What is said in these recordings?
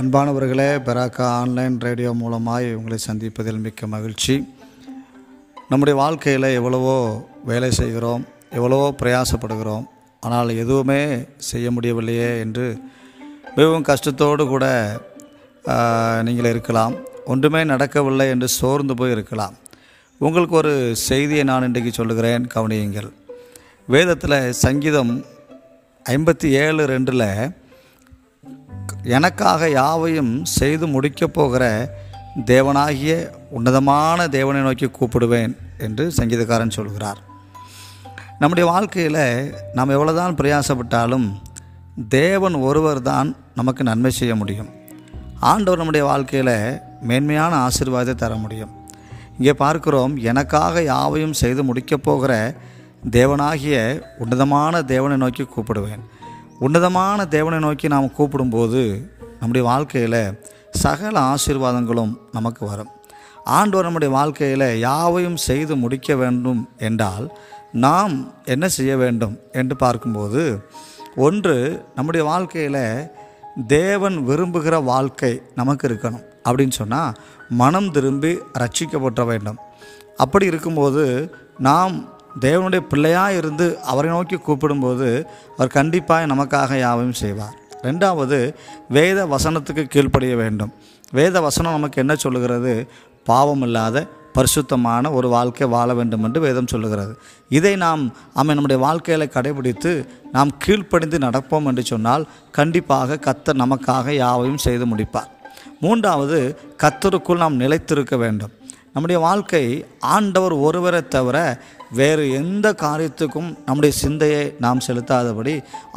அன்பானவர்களே Beracah online radio மூலமாய் உங்களை சந்திப்பதில் மிக்க மகிழ்ச்சி. நம்முடைய வாழ்க்கையில் எவ்வளவோ வேலை செய்கிறோம் எவ்வளவோ பிரயாசப்படுகிறோம் ஆனால் எதுவுமே செய்ய முடியவில்லையே என்று மிகவும் கஷ்டத்தோடு கூட நீங்கள் இருக்கலாம். ஒன்றுமே நடக்கவில்லை என்று சோர்ந்து போய் இருக்கலாம். உங்களுக்கு ஒரு செய்தியை நான் இன்றைக்கு சொல்லுகிறேன் கவனியுங்கள். வேதத்தில் சங்கீதம் ஐம்பத்தி ஏழு ரெண்டில் எனக்காக யாவையும் செய்து முடிக்கப் போகிற தேவனாகிய உன்னதமான தேவனை நோக்கி கூப்பிடுவேன் என்று சங்கீதக்காரன் சொல்கிறார். நம்முடைய வாழ்க்கையில் நாம் எவ்வளோதான் பிரயாசப்பட்டாலும் தேவன் ஒருவர் தான் நமக்கு நன்மை செய்ய முடியும். ஆண்டவர் நம்முடைய வாழ்க்கையில் மேன்மையான ஆசீர்வாதத்தை தர முடியும். இங்கே பார்க்கிறோம் எனக்காக யாவையும் செய்து முடிக்கப் போகிற தேவனாகிய உன்னதமான தேவனை நோக்கி கூப்பிடுவேன். உன்னதமான தேவனை நோக்கி நாம் கூப்பிடும்போது நம்முடைய வாழ்க்கையில் சகல ஆசீர்வாதங்களும் நமக்கு வரும். ஆண்டவர் நம்முடைய வாழ்க்கையில் யாவையும் செய்து முடிக்க வேண்டும் என்றால் நாம் என்ன செய்ய வேண்டும் என்று பார்க்கும்போது ஒன்று நம்முடைய வாழ்க்கையில் தேவன் விரும்புகிற வாழ்க்கை நமக்கு இருக்கணும். அப்படின்னு சொன்னால் மனம் திரும்பி ரட்சிக்கப்பட்ட வேண்டும். அப்படி இருக்கும்போது நாம் தேவனுடைய பிள்ளையாக இருந்து அவரை நோக்கி கூப்பிடும்போது அவர் கண்டிப்பாக நமக்காக யாவையும் செய்வார். ரெண்டாவது வேத வசனத்துக்கு கீழ்ப்படிய வேண்டும். வேத வசனம் நமக்கு என்ன சொல்லுகிறது? பாவம் இல்லாத பரிசுத்தமான ஒரு வாழ்க்கை வாழ வேண்டும் என்று வேதம் சொல்லுகிறது. இதை நாம் ஆமென் நம்முடைய வாழ்க்கையில் கடைபிடித்து நாம் கீழ்ப்படிந்து நடப்போம் என்று சொன்னால் கண்டிப்பாக கத்தர் நமக்காக யாவையும் செய்து முடிப்பார். மூன்றாவது கத்தருக்குள் நாம் நிலைத்திருக்க வேண்டும். நம்முடைய வாழ்க்கை ஆண்டவர் ஒருவரை தவிர வேறு எந்த காரியத்துக்கும் நம்முடைய சிந்தையை நாம் செலுத்தாதபடி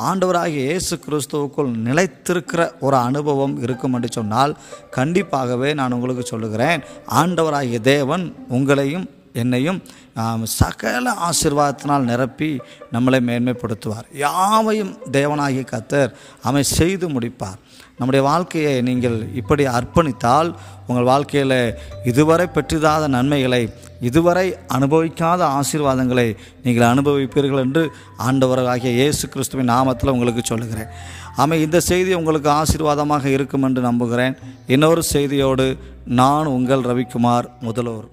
ஆண்டவராகிய இயேசு கிறிஸ்துவுக்குள் நிலைத்திருக்கிற ஒரு அனுபவம் இருக்கும் என்று சொன்னால் கண்டிப்பாகவே நான் உங்களுக்கு சொல்லுகிறேன் ஆண்டவராகிய தேவன் உங்களையும் என்னையும் நாம் சகல ஆசிர்வாதத்தினால் நிரப்பி நம்மளை மேன்மைப்படுத்துவார். யாவையும் தேவனாகிய கத்தர் அவை செய்து முடிப்பார். நம்முடைய வாழ்க்கையை நீங்கள் இப்படி அர்ப்பணித்தால் உங்கள் வாழ்க்கையில் இதுவரை பெற்றிடாத நன்மைகளை இதுவரை அனுபவிக்காத ஆசீர்வாதங்களை நீங்கள் அனுபவிப்பீர்கள் என்று ஆண்டவராகிய இயேசு கிறிஸ்துவின் நாமத்தில் உங்களுக்கு சொல்லுகிறேன். ஆமாம் இந்த செய்தி உங்களுக்கு ஆசீர்வாதமாக இருக்கும் என்று நம்புகிறேன். இன்னொரு செய்தியோடு நான் உங்கள் ரவிக்குமார் முதல்வர்.